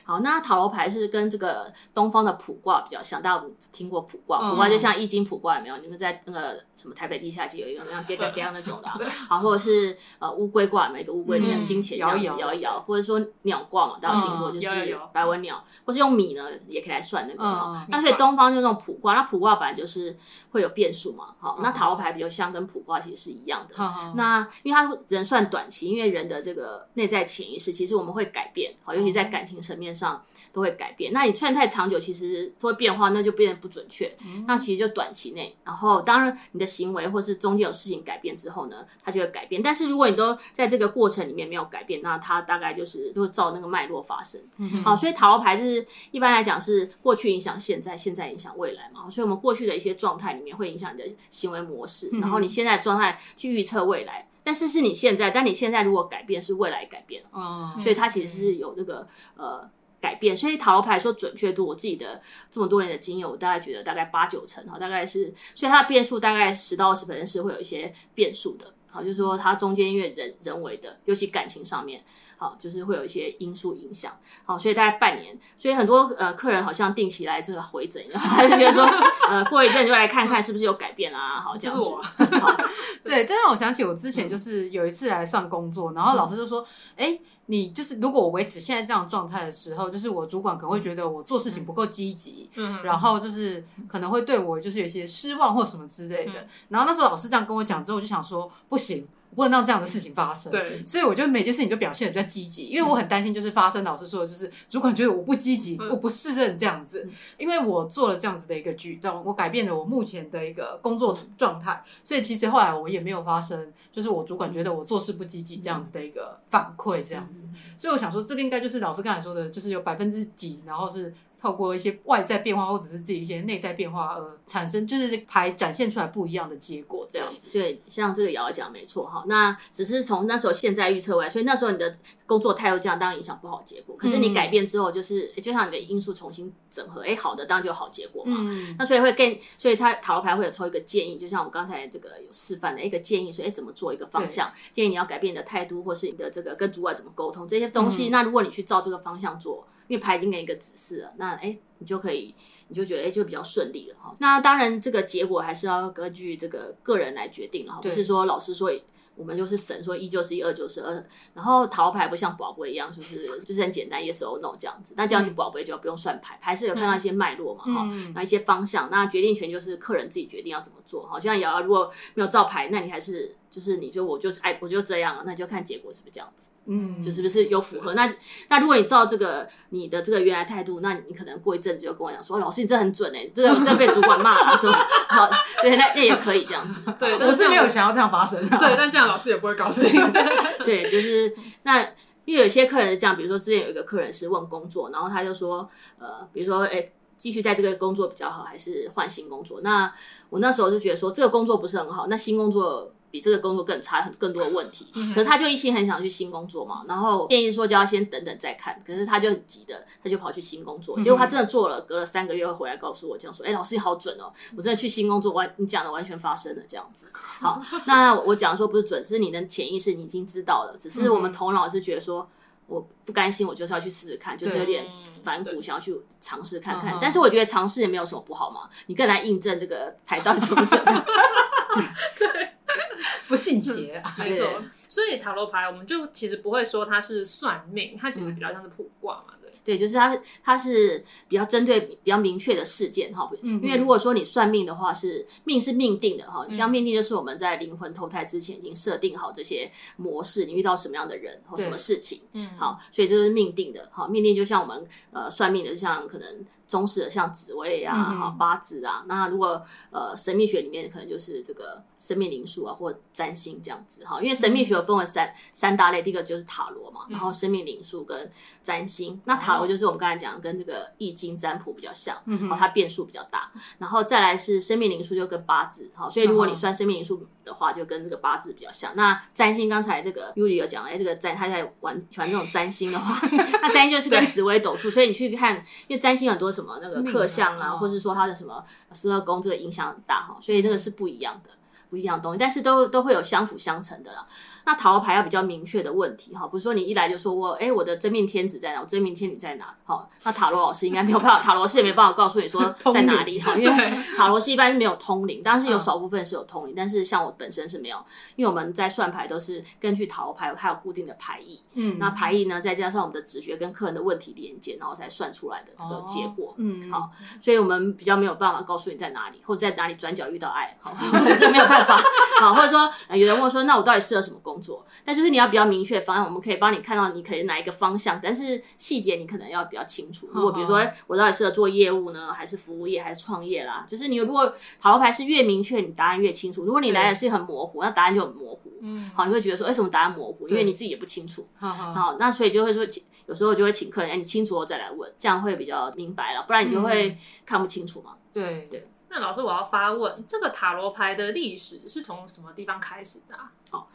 好，那塔罗牌是跟这个东方的卜卦比较像，大家有听过卜卦？卜卦就像易经卜卦，有没有？你们在那个什么台北地下街有一个那样颠颠颠那种的，好，或者是呃乌龟卦，每个乌龟里面金钱这样子摇一摇，或者说鸟卦嘛，大家听过？就是白纹鸟，或是用米呢也可以来算那个。那所以东方就那种卜卦，那卜卦本来就是会有变数嘛，好，那塔罗牌比较像跟卜卦其实是一样的。那因为它只能算短期，因为人的这个内在潜意识其实我们会改变，好，尤其在感情层面上都会改变，那你串太长久，其实都会变化，那就变得不准确。嗯、那其实就短期内，然后当然你的行为或是中间有事情改变之后呢，它就会改变。但是如果你都在这个过程里面没有改变，那它大概就是都会照那个脉络发生。嗯、好，所以塔罗牌是一般来讲是过去影响现在，现在影响未来嘛。所以我们过去的一些状态里面会影响你的行为模式，然后你现在状态去预测未来。但是是你现在，但你现在如果改变，是未来改变。哦，所以它其实是有这个呃。改变。所以塔罗牌说准确度，我自己的这么多年的经验，我大概觉得大概八九成哈，大概是，所以它的变数大概十到二十 percent 是会有一些变数的。好，就是说它中间因为人人为的，尤其感情上面，好，就是会有一些因素影响。好，所以大概半年，所以很多呃客人好像定期来这个回诊，然后他就觉得说，呃，过一阵就来看看是不是有改变啊。好，这样子。就是我，对，这让我想起我之前就是有一次来上工作，然后老师就说，哎、欸。你就是，如果我维持现在这样状态的时候，就是我主管可能会觉得我做事情不够积极，嗯，然后就是可能会对我就是有些失望或什么之类的。嗯、然后那时候老师这样跟我讲之后，我就想说不行。不能让这样的事情发生，对，所以我觉得每件事情就表现得比较积极，因为我很担心就是发生老师说的就是主管觉得我不积极，嗯、我不适任这样子，因为我做了这样子的一个举动，我改变了我目前的一个工作状态，所以其实后来我也没有发生就是我主管觉得我做事不积极这样子的一个反馈这样子，所以我想说这个应该就是老师刚才说的，就是有百分之几，然后是。透过一些外在变化，或者是自己一些内在变化而产生，就是牌展现出来不一样的结果，这样子。对，像这个瑶瑶讲没错哈。那只是从那时候现在预测来，所以那时候你的工作态度这样，当然影响不好结果。可是你改变之后，就是、嗯、就像你的因素重新整合，哎，好的，当然就有好结果嘛。嗯。那所以会更，所以他塔罗牌会有抽一个建议，就像我刚才这个有示范的一个建议，说哎怎么做一个方向，建议你要改变你的态度，或是你的这个跟主管怎么沟通这些东西。嗯、那如果你去照这个方向做。因为牌已经给你一个指示了，那哎，你就可以，你就觉得哎，就比较顺利了哈。那当然，这个结果还是要根据这个个人来决定了哈，不是说老师说。我们就是神说一就是一，二就是二，然后桃牌不像宝贝一样，就是 就是很简单，yes or no 这样子。那这样就宝贝就要不用算牌，牌是有看到一些脉络嘛，哈、嗯，那一些方向，那决定权就是客人自己决定要怎么做。好像瑶瑶如果没有照牌，那你还是就是你就我就是哎我就这样，那就看结果是不是这样子，嗯，就是不是有符合。那那如果你照这个你的这个原来态度，那你可能过一阵子就跟我讲说，老师你这很准哎、欸，这个这被主管骂了，说好，对，那那也可以这样子。对，我是没有想要这样发生的，对，但这样。老师也不会高兴。对，就是那，因为有些客人是这样，比如说之前有一个客人是问工作，然后他就说，呃，比如说，哎，继续在这个工作比较好，还是换新工作？那我那时候就觉得说，这个工作不是很好，那新工作。比这个工作更差，很更多的问题。可是他就一心很想去新工作嘛，然后建议说就要先等等再看。可是他就很急的，他就跑去新工作。结果他真的做了，隔了三个月回来告诉我这样说：“哎，老师你好准哦，我真的去新工作完，你讲的完全发生了这样子。”好，那我讲说不是准，是你的潜意识你已经知道了，只是我们头脑是觉得说我不甘心，我就是要去试试看，就是有点反骨，想要去尝试看看。但是我觉得尝试也没有什么不好嘛，你更来印证这个排到底准不准。对。对 不信邪，没错。所以塔罗牌，我们就其实不会说它是算命，它其实比较像是卜卦嘛。对，就是它，它是比较针对比较明确的事件哈。因为如果说你算命的话，是命是命定的哈。像命定就是我们在灵魂投胎之前已经设定好这些模式，你遇到什么样的人或什么事情，嗯，好，所以这是命定的哈。命定就像我们呃算命的，像可能中式的像紫薇啊、哈八字啊。那如果呃神秘学里面可能就是这个生命灵数啊或占星这样子哈。因为神秘学有分为三三大类，第一个就是塔罗嘛，然后生命灵数跟占星。那塔就是我们刚才讲跟这个易经占卜比较像，然后它变数比较大，然后再来是生命灵数就跟八字，好，所以如果你算生命灵数的话，就跟这个八字比较像。那占星刚才这个 Yuli 有讲，哎，这个占他在玩喜欢这种占星的话，那占星就是跟紫微斗数，所以你去看，因为占星很多什么那个克相啊，或者是说它的什么十二宫，这个影响很大哈，所以这个是不一样的，不一样的东西，但是都都会有相辅相成的啦。那塔罗牌要比较明确的问题哈，不是说你一来就说我哎，我的真命天子在哪？我真命天女在哪？好，那塔罗老师应该没有办法，塔罗师也没办法告诉你说 在哪里哈，因为塔罗师一般是没有通灵，当然是有少部分是有通灵，但是像我本身是没有，因为我们在算牌都是根据塔罗牌它有固定的牌意，嗯，那牌意呢再加上我们的直觉跟客人的问题连接，然后才算出来的这个结果，嗯，好，所以我们比较没有办法告诉你在哪里，或者在哪里转角遇到爱，好，这没有办法，好，或者说有人问说，那我到底适合什么工作？但就是你要比较明确的方案，我们可以帮你看到你可以哪一个方向，但是细节你可能要比较清楚。如果比如说我到底适合做业务呢，还是服务业，还是创业啦？就是你如果塔罗牌是越明确，你答案越清楚。如果你来的是很模糊，那答案就很模糊。嗯，好，你会觉得说为什么答案模糊？因为你自己也不清楚。好，好，那所以就会说，有时候就会请客人，哎，你清楚我再来问，这样会比较明白了，不然你就会看不清楚嘛。对对。那老师，我要发问，这个塔罗牌的历史是从什么地方开始的啊？哦，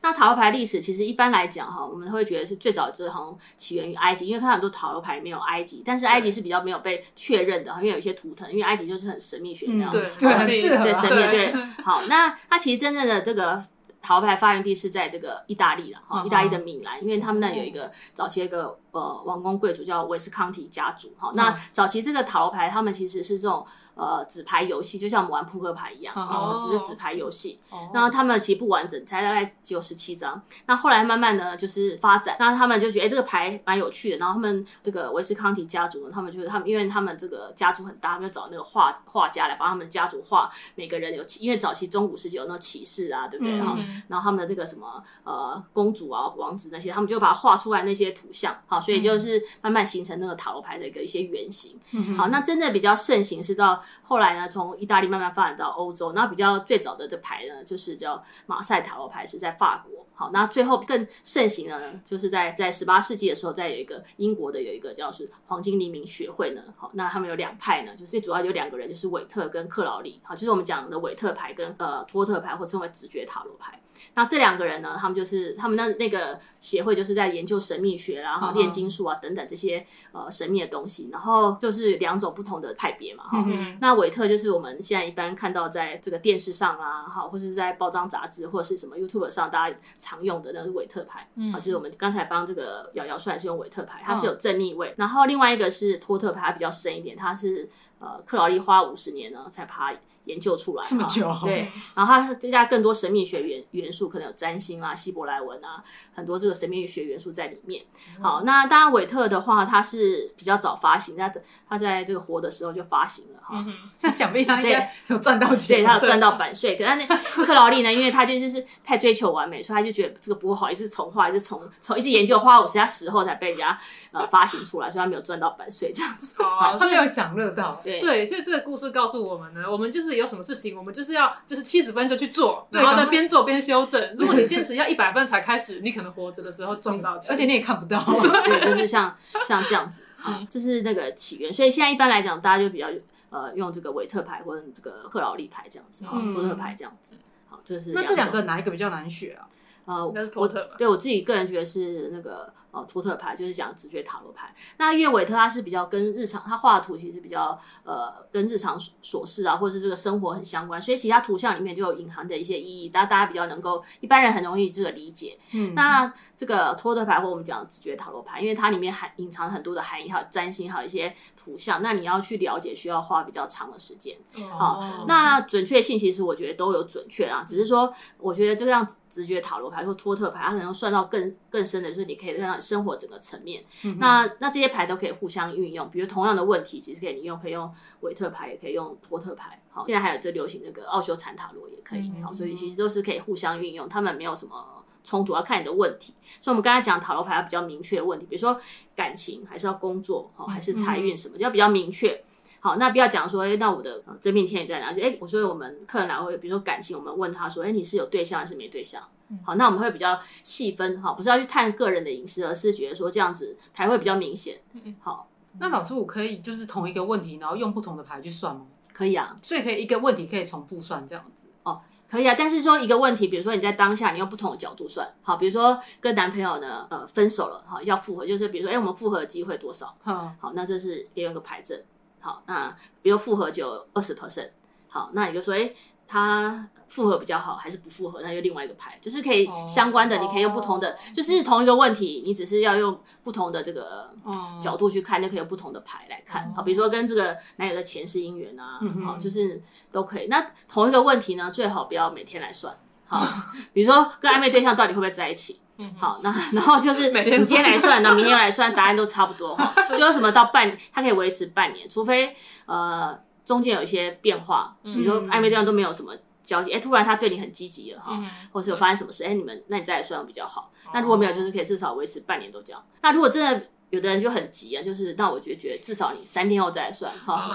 那塔罗牌历史其实一般来讲哈，我们会觉得是最早这好像起源于埃及，因为看很多塔罗牌里面有埃及，但是埃及是比较没有被确认的，因为有一些图腾，因为埃及就是很神秘学那样，对对，很适合，对神秘，对对。好，那它其实真正的这个。塔罗牌发源地是在这个意大利了哈，意大利的米兰，因为他们那有一个早期一个呃王公贵族叫维斯康提家族哈。那早期这个塔罗牌，他们其实是这种呃纸牌游戏，就像我们玩扑克牌一样，哦，只是纸牌游戏。然后他们其实不完整，才大概只有十七张。那后来慢慢的就是发展，那他们就觉得哎这个牌蛮有趣的。然后他们这个维斯康提家族呢，他们就是他们，因为他们这个家族很大，他们就找那个画画家来帮他们家族画每个人有，因为早期中古世纪有那个骑士啊，对不对哈？然后他们的这个什么呃公主啊、王子那些，他们就把它画出来那些图像，好，所以就是慢慢形成那个塔罗牌的一个一些原型。嗯、好，那真的比较盛行是到后来呢，从意大利慢慢发展到欧洲。那比较最早的这牌呢，就是叫马赛塔罗牌，是在法国。好，那最后更盛行的呢，就是在在十八世纪的时候，在有一个英国的有一个叫是黄金黎明学会呢。好，那他们有两派呢，就是最主要有两个人，就是韦特跟克劳利。好，就是我们讲的韦特牌跟呃托特牌，或称为直觉塔罗牌。那这两个人呢，他们就是他们那那个协会，就是在研究神秘学，然后炼金术啊等等这些呃神秘的东西。然后就是两种不同的派别嘛。哈、嗯，那韦特就是我们现在一般看到在这个电视上啊，好，或者是在报章杂志或者是什么 YouTube 上，大家常用的那是韦特牌。嗯，其实我们刚才帮这个瑶瑶算是用韦特牌，它是有正逆位。嗯、然后另外一个是托特牌，它比较深一点，它是呃克劳利花五十年呢才把它。研究出来这么久，对，然后它增加更多神秘学元元素，可能有占星啊、希伯来文啊，很多这个神秘学元素在里面。好，那当然韦特的话，他是比较早发行，他他在这个活的时候就发行了哈。那想必他应该有赚到钱，对，他有赚到 版税。可是那克劳利呢，因为他就是是太追求完美，所以他就觉得这个不好，一直重画，一直重重一直研究，花五十年死后才被人家呃发行出来，所以他没有赚到版税这样子。哦，他没有享乐到。对对，所以这个故事告诉我们呢，我们就是。有什么事情，我们就是要就是七十分就去做，然后呢边做边修正。如果你坚持要一百分才开始，你可能活着的时候赚不到钱，而且你也看不到。对，就是像像这样子，嗯，这是那个起源。所以现在一般来讲，大家就比较呃用这个韦特牌或者这个克劳利牌这样子，嗯，托特牌这样子。好，这是那这两个哪一个比较难学啊？呃，我对我自己个人觉得是那个呃托特牌，就是讲直觉塔罗牌。那因为韦特他是比较跟日常，他画的图其实比较呃跟日常琐事啊，或者是这个生活很相关，所以其他图像里面就有隐含的一些意义，大家大家比较能够一般人很容易这个理解。嗯，那这个托特牌或我们讲的直觉塔罗牌，因为它里面含隐藏很多的含义，还有占星，还有一些图像，那你要去了解，需要花比较长的时间。好，哦，那准确性其实我觉得都有准确啊，只是说我觉得这个样子直觉塔罗牌或托特牌，它可能算到更更深的，就是你可以看到生活整个层面。嗯、那那这些牌都可以互相运用，比如同样的问题，其实可以你用可以用韦特牌，也可以用托特牌。好，现在还有这流行这个奥修禅塔罗也可以。好、嗯，所以其实都是可以互相运用，他们没有什么冲突，要看你的问题。所以我们刚才讲塔罗牌要比较明确的问题，比如说感情，还是要工作，好，还是财运什么，就要比较明确。好，那不要讲说，哎，那我的真命天女在哪？哎，我说我们客人来会，比如说感情，我们问他说，哎，你是有对象还是没对象？好，那我们会比较细分，哈，不是要去探个人的隐私，而是觉得说这样子牌会比较明显。好，那老师，我可以就是同一个问题，然后用不同的牌去算吗？可以啊，所以可以一个问题可以重复算这样子。哦，可以啊，但是说一个问题，比如说你在当下，你用不同的角度算，好，比如说跟男朋友呢，呃，分手了，哈，要复合，就是比如说，哎，我们复合的机会多少？好，好，那这是可以用个牌阵。好，那比如复合就二十 percent，好，那你就说，哎，他复合比较好，还是不复合？那就另外一个牌，就是可以相关的，你可以用不同的，就是同一个问题，你只是要用不同的这个角度去看，就可以用不同的牌来看。好，比如说跟这个男友的前世姻缘啊，好，就是都可以。那同一个问题呢，最好不要每天来算。好，比如说跟暧昧对象到底会不会在一起？好，那然后就是你今天来算，那明天来算，答案都差不多哈。就有什么到半，它可以维持半年，除非呃中间有一些变化，比如说暧昧对象都没有什么交集，哎，突然他对你很积极了哈，或是有发生什么事，哎，你们那你再来算比较好。那如果没有，就是可以至少维持半年都这样。那如果真的有的人就很急啊，就是那我就觉得至少你三天后再来算哈。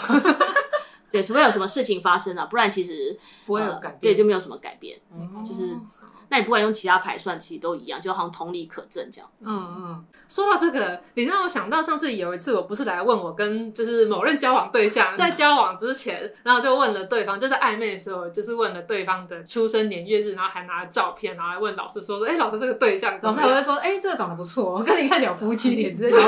对，除非有什么事情发生了，不然其实不会有改变，对，就没有什么改变，就是。那你不管用其他牌算，其实都一样，就好像同理可证这样。嗯嗯，说到这个，你让我想到上次有一次，我不是来问我跟就是某任交往对象，在交往之前，然后就问了对方，就在暧昧的时候，就是问了对方的出生年月日，然后还拿了照片，然后还问老师说说，哎、欸，老师这个对象，老师还会说，哎、欸，这个长得不错，跟你看起来有夫妻脸，之类的。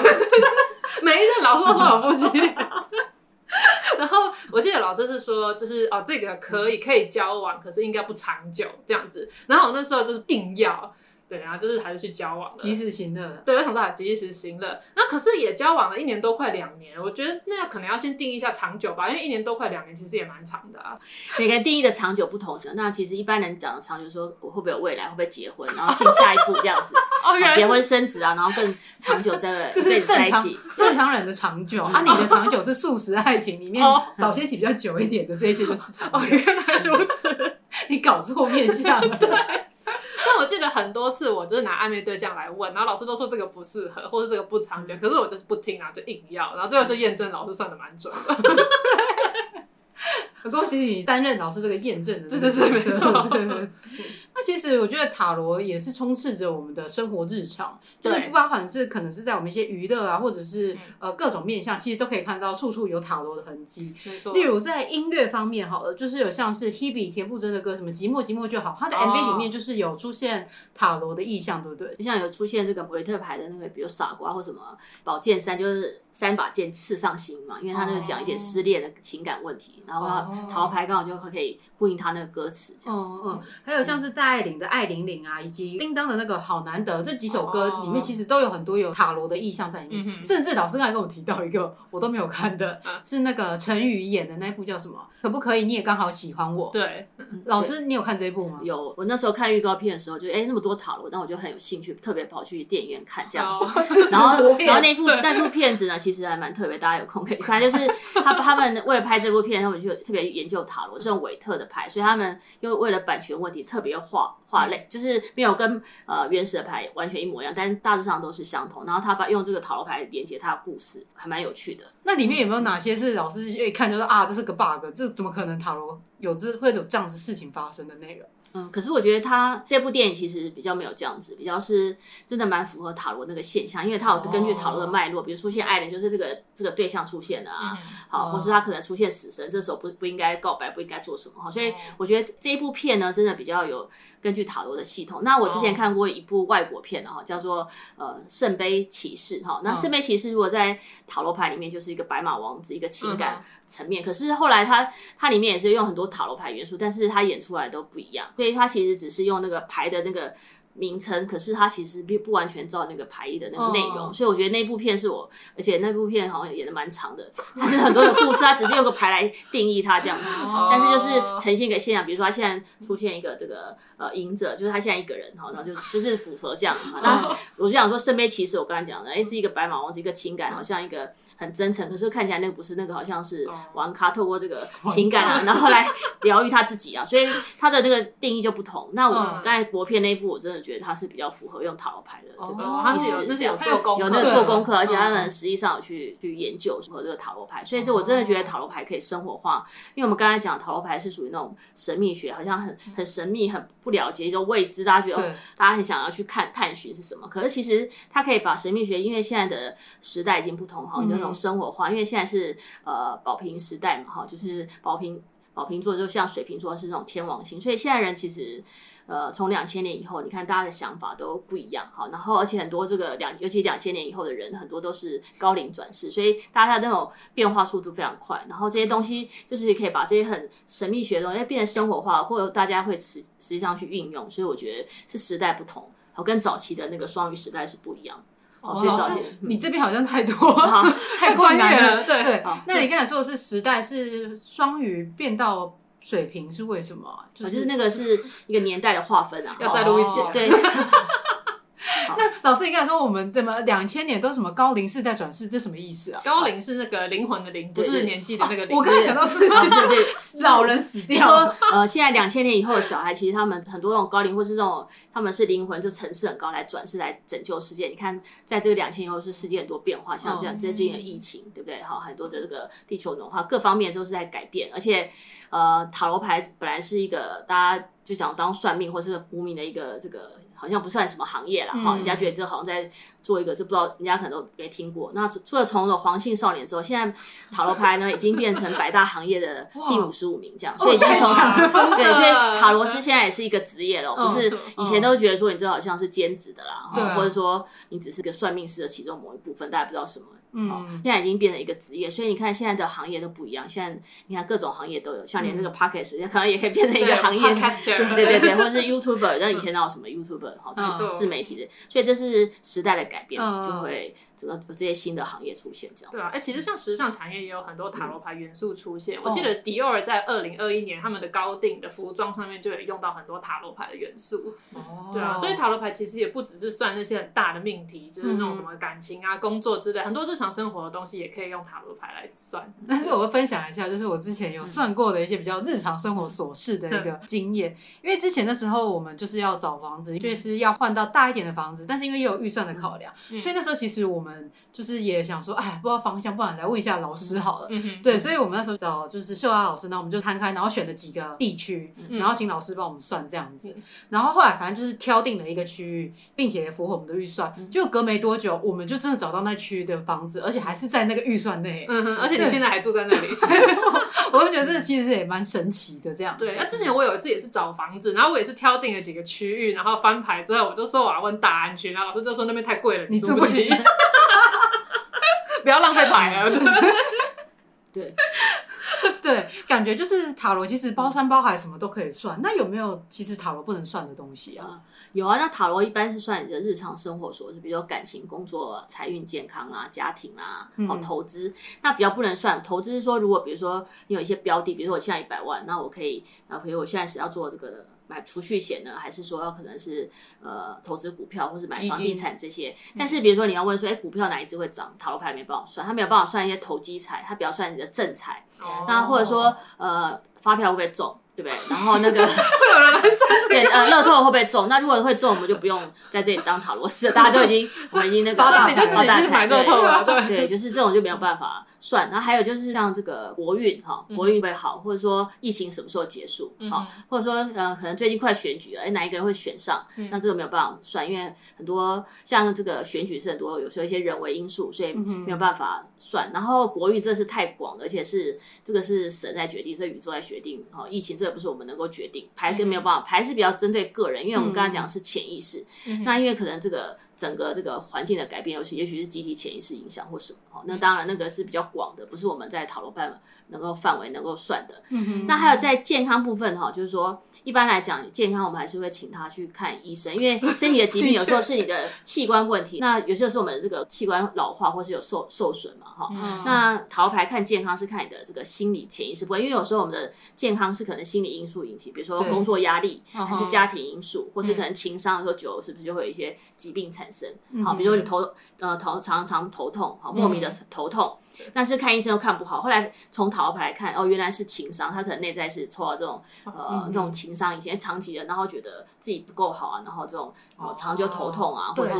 每一任老师都说有夫妻脸。然后我记得老师是说，就是哦，这个可以可以交往，可是应该不长久这样子。然后我那时候就是硬要。对啊，就是还是去交往了，及时行乐。对，我想说还及时行乐。那可是也交往了一年多，快两年。我觉得那可能要先定义一下长久吧，因为一年多快两年，其实也蛮长的啊。每个人定义的长久不同。那其实一般人讲的长久，说我会不会有未来，会不会结婚，然后进下一步这样子。哦，结婚生子啊，然后更长久 在一起，这是正常正常人的长久。啊，你的长久是素食爱情里面保鲜期比较久一点的这些就是长久。哦，原来如此，你搞错面相了。对。但我记得很多次，我就是拿暧昧对象来问，然后老师都说这个不适合，或者这个不常见，可是我就是不听啊，就硬要，然后最后就验证老师算的蛮准的。恭喜你担任老师这个验证的，对对对，没错。那其实我觉得塔罗也是充斥着我们的生活日常，就是不包含是可能是在我们一些娱乐啊，或者是呃各种面向，其实都可以看到处处有塔罗的痕迹。没错。例如在音乐方面，好了，就是有像是 Hebe 田馥甄的歌，什么寂寞寂寞就好，他的 MV 里面就是有出现塔罗的意象，对不对？就像有出现这个维特牌的那个，比如傻瓜或什么宝剑三，就是三把剑刺上心嘛，因为他那个讲一点失恋的情感问题，然后塔罗牌刚好就会可以呼应他那个歌词这样子。嗯嗯，还有像是大。爱玲的爱玲玲啊，以及叮当的那个好难得这几首歌里面，其实都有很多有塔罗的意象在里面。Oh. 甚至老师刚才跟我提到一个我都没有看的，是那个陈宇演的那部叫什么？可不可以？你也刚好喜欢我。对，老师，你有看这一部吗？有。我那时候看预告片的时候就，就、欸、哎那么多塔罗，但我就很有兴趣，特别跑去电影院看这样子。Oh. 然后，然后那部那部片子呢，其实还蛮特别，大家有空可以看。就是他他们为了拍这部片，他们就特别研究塔罗，是用韦特的牌，所以他们又为了版权问题特别画。画类就是没有跟呃原始的牌完全一模一样，但大致上都是相同。然后他把用这个塔罗牌连接他的故事，还蛮有趣的。那里面有没有哪些是老师一看就是啊，这是个 bug，这怎么可能塔罗有这会有这样子事情发生的内容？嗯，可是我觉得他这部电影其实比较没有这样子，比较是真的蛮符合塔罗那个现象，因为他有根据塔罗的脉络，比如出现爱人，就是这个这个对象出现了啊，好，或是他可能出现死神，这时候不不应该告白，不应该做什么哈，所以我觉得这一部片呢，真的比较有根据塔罗的系统。那我之前看过一部外国片哈，叫做呃圣杯骑士哈，那圣杯骑士如果在塔罗牌里面就是一个白马王子，一个情感层面，可是后来他他里面也是用很多塔罗牌元素，但是他演出来都不一样。所以它其实只是用那个排的那个名称，可是他其实并不完全照那个牌意的那个内容。Oh. 所以我觉得那部片是我，而且那部片好像演的蛮长的，它是很多的故事，它只是用个牌来定义它这样子。Oh. 但是就是呈现一个现象，比如说他现在出现一个这个呃隐者，就是他现在一个人，然后就就是符合这样。那我就想说圣杯骑士，我刚才讲的，哎，是一个白马王子，一个情感好像一个。很真诚，可是看起来那个不是那个，好像是玩咖透过这个情感啊，然后来疗愈他自己啊，所以他的这个定义就不同。那我刚才国片那一部，我真的觉得他是比较符合用塔罗牌的这个，他是有那是有做功有那个做功课，而且他们实际上有去去研究符合这个塔罗牌，所以这我真的觉得塔罗牌可以生活化，因为我们刚才讲塔罗牌是属于那种神秘学，好像很很神秘、很不了解一种未知，大家觉得大家很想要去看探寻是什么，可是其实他可以把神秘学，因为现在的时代已经不同哈，就那种。生活化，因为现在是呃宝瓶时代嘛，哈，就是宝瓶宝瓶座就像水瓶座是这种天王星，所以现在人其实呃从两千年以后，你看大家的想法都不一样，哈，然后而且很多这个两尤其两千年以后的人，很多都是高龄转世，所以大家的那种变化速度非常快，然后这些东西就是可以把这些很神秘学的东西变得生活化，或者大家会实实际上去运用，所以我觉得是时代不同，好跟早期的那个双鱼时代是不一样。哦，老师，你这边好像太多，太困难了。对对，那你刚才说的是时代是双鱼变到水平是为什么？就是那个是一个年代的划分啊。要再录一集。对，那老师，你刚才说我们怎么两千年都什么高龄世代转世，这什么意思啊？高龄是那个灵魂的灵，不是年纪的那个灵。我刚才想到是 老人死掉。说呃，现在两千年以后的小孩，其实他们很多那种高龄或是这种，他们是灵魂就层次很高来转世来拯救世界。你看，在这个两千以后是世界很多变化，像这样最近的疫情，对不对？好，很多的这个地球暖化各方面都是在改变，而且呃，塔罗牌本来是一个大家就想当算命或是无名的一个这个。好像不算什么行业啦，哈、嗯，人家觉得这好像在做一个，这不知道人家可能都没听过。那除了从了黄姓少年之后，现在塔罗牌呢已经变成百大行业的第五十五名，这样，所以已经从、哦、对，所以塔罗师现在也是一个职业了，不是以前都觉得说你这好像是兼职的啦，哦、或者说你只是个算命师的其中某一部分，大家不知道什么。嗯，现在已经变成一个职业，所以你看现在的行业都不一样。现在你看各种行业都有，像连这个 Podcast 可能也可以变成一个行业，对对对对，或者是 YouTuber，那以前那种什么 YouTuber 好自自媒体的，所以这是时代的改变，就会。这个这些新的行业出现，这样对啊，哎、欸，其实像时尚产业也有很多塔罗牌元素出现。嗯、我记得迪奥尔在二零二一年他们的高定的服装上面就有用到很多塔罗牌的元素。哦，对啊，所以塔罗牌其实也不只是算那些很大的命题，就是那种什么感情啊、工作之类，很多日常生活的东西也可以用塔罗牌来算。但是我会分享一下，就是我之前有算过的一些比较日常生活琐事的一个经验。因为之前的时候我们就是要找房子，就是要换到大一点的房子，但是因为又有预算的考量，所以那时候其实我们就是。也想说，哎，不知道方向，不然来问一下老师好了。嗯、对，所以我们那时候找就是秀雅老师，那我们就摊开，然后选了几个地区，然后请老师帮我们算这样子。嗯、然后后来反正就是挑定了一个区域，并且符合我们的预算。就隔没多久，我们就真的找到那区域的房子，而且还是在那个预算内。嗯哼，而且你现在还住在那里，我就觉得这其实也蛮神奇的。这样对。那之前我有一次也是找房子，然后我也是挑定了几个区域，然后翻牌之后，我就说我要问大安区，然后老师就说那边太贵了，你住不起。不要浪费牌啊！对 对，感觉就是塔罗，其实包山包海，什么都可以算。那有没有其实塔罗不能算的东西啊？嗯、有啊，那塔罗一般是算你的日常生活琐事，比如说感情、工作、财运、健康啊、家庭啊，好投资。嗯、那比较不能算投资是说，如果比如说你有一些标的，比如说我现在一百万，那我可以啊，比如我现在是要做这个。买储蓄险呢，还是说要可能是呃投资股票，或是买房地产这些？但是比如说你要问说，哎，股票哪一只会涨？塔罗牌没办法算，他没有办法算一些投机财，他比较算你的正财。哦、那或者说呃发票会不会中？对不对？然后那个 会有人来算对，呃，乐透会不会中？那如果会中，我们就不用在这里当塔罗师了，大家都已经我们已经那个发大财发大财，对对，就是这种就没有办法算。然后还有就是像这个国运哈，国运会好，或者说疫情什么时候结束啊？或者说呃，可能最近快选举了，哎，哪一个人会选上？那这个没有办法算，因为很多像这个选举是很多有时候一些人为因素，所以没有办法算。然后国运这是太广了，而且是这个是神在决定，这宇宙在决定哈，疫情这。不是我们能够决定，牌跟没有办法，牌是比较针对个人，因为我们刚才讲的是潜意识，嗯、那因为可能这个整个这个环境的改变，尤其也许是集体潜意识影响或什么，哈，那当然那个是比较广的，不是我们在讨论范围能够范围能够算的。嗯哼，那还有在健康部分哈，就是说。一般来讲，健康我们还是会请他去看医生，因为 身体的疾病有时候是你的器官问题，那有时候是我们的这个器官老化或是有受受损嘛，哈。嗯、那塔罗牌看健康是看你的这个心理潜意识部分，因为有时候我们的健康是可能心理因素引起，比如说工作压力，还是家庭因素，或是可能情商的时候久了是不是就会有一些疾病产生？好，比如说你头呃头常常头痛，好莫名的头痛。但是看医生又看不好，后来从塔罗牌来看，哦，原来是情商，他可能内在是受到这种呃这种情商，以前长期的，然后觉得自己不够好啊，然后这种呃常就头痛啊，或是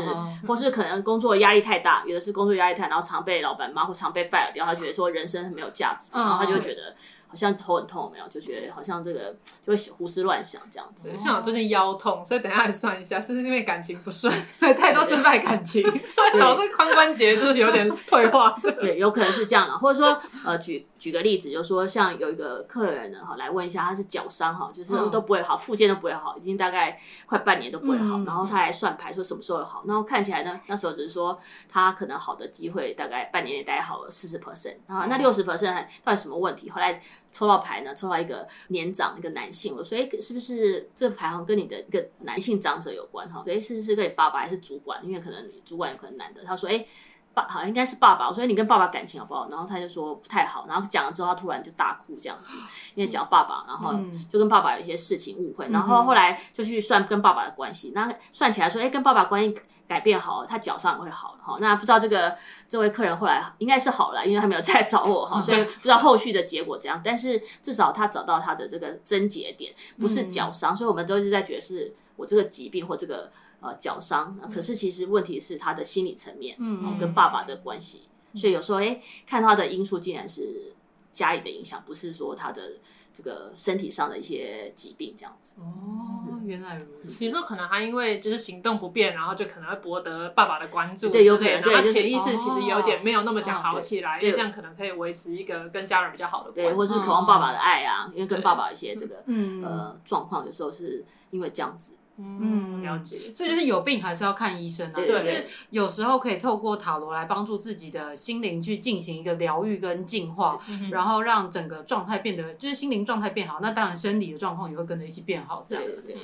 或是可能工作压力太大，有的是工作压力太大，然后常被老板骂或常被 fire 掉，他觉得说人生很没有价值，然后他就觉得。好像头很痛，没有就觉得好像这个就会胡思乱想这样子。像我最近腰痛，所以等一下来算一下，是不是因为感情不顺，太多失败感情，导致髋关节就是有点退化。对，有可能是这样的，或者说呃，举举个例子，就是说像有一个客人呢哈，来问一下，他是脚伤哈，就是都不会好，附件都不会好，已经大概快半年都不会好，然后他来算牌说什么时候会好，然后看起来呢，那时候只是说他可能好的机会大概半年内大概好了四十 percent，然后那六十 percent 到底什么问题？后来。抽到牌呢，抽到一个年长一个男性，我说，哎，是不是这个牌好像跟你的一个男性长者有关哈？哎，是不是跟你爸爸还是主管？因为可能主管有可能男的。他说，哎，爸好像应该是爸爸，我说你跟爸爸感情好不好？然后他就说不太好，然后讲了之后，他突然就大哭这样子，因为讲爸爸，然后就跟爸爸有一些事情误会，然后后来就去算跟爸爸的关系，那算起来说，哎，跟爸爸关系改变好了，他脚伤也会好了哈。那不知道这个这位客人后来应该是好了，因为他没有再找我哈，所以不知道后续的结果怎样。但是至少他找到他的这个症结点，不是脚伤，所以我们都是在觉得是我这个疾病或这个。呃，脚伤，可是其实问题是他的心理层面，嗯，跟爸爸的关系，嗯、所以有时候哎、欸，看他的因素竟然是家里的影响，不是说他的这个身体上的一些疾病这样子。哦，原来如此。比如说，可能他因为就是行动不便，然后就可能会博得爸爸的关注，对，有可能，对，然后潜意识其实有点没有那么想好起来，因为这样可能可以维持一个跟家人比较好的关系，对，或是渴望爸爸的爱啊，因为跟爸爸一些这个呃状况，有时候是因为这样子。嗯，了解。所以就是有病还是要看医生啊。对，就是有时候可以透过塔罗来帮助自己的心灵去进行一个疗愈跟净化，然后让整个状态变得就是心灵状态变好。那当然生理的状况也会跟着一起变好。这样子。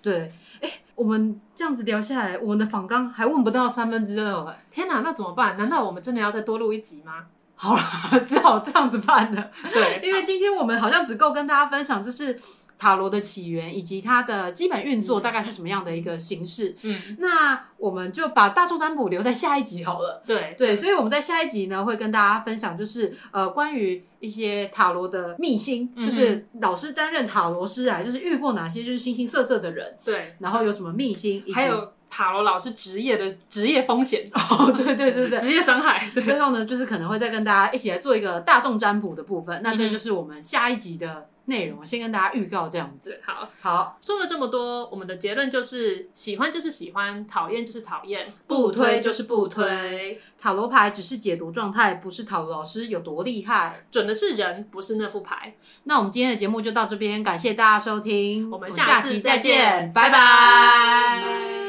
对。哎，我们这样子聊下来，我们的访纲还问不到三分之二。天哪，那怎么办？难道我们真的要再多录一集吗？好了，只好这样子办了。对，因为今天我们好像只够跟大家分享，就是。塔罗的起源以及它的基本运作大概是什么样的一个形式？嗯，那我们就把大众占卜留在下一集好了。对对，所以我们在下一集呢会跟大家分享，就是呃关于一些塔罗的秘辛，嗯、就是老师担任塔罗师啊，就是遇过哪些就是形形色色的人，对，然后有什么秘辛，以及还有塔罗老师职业的职业风险哦，对对对对，职业伤害。最后呢，就是可能会再跟大家一起来做一个大众占卜的部分。那这就是我们下一集的。内容我先跟大家预告这样子，好好说了这么多，我们的结论就是喜欢就是喜欢，讨厌就是讨厌，不推就是不推。塔罗牌只是解读状态，不是塔罗老师有多厉害，准的是人，不是那副牌。那我们今天的节目就到这边，感谢大家收听，我们下次再见，拜拜。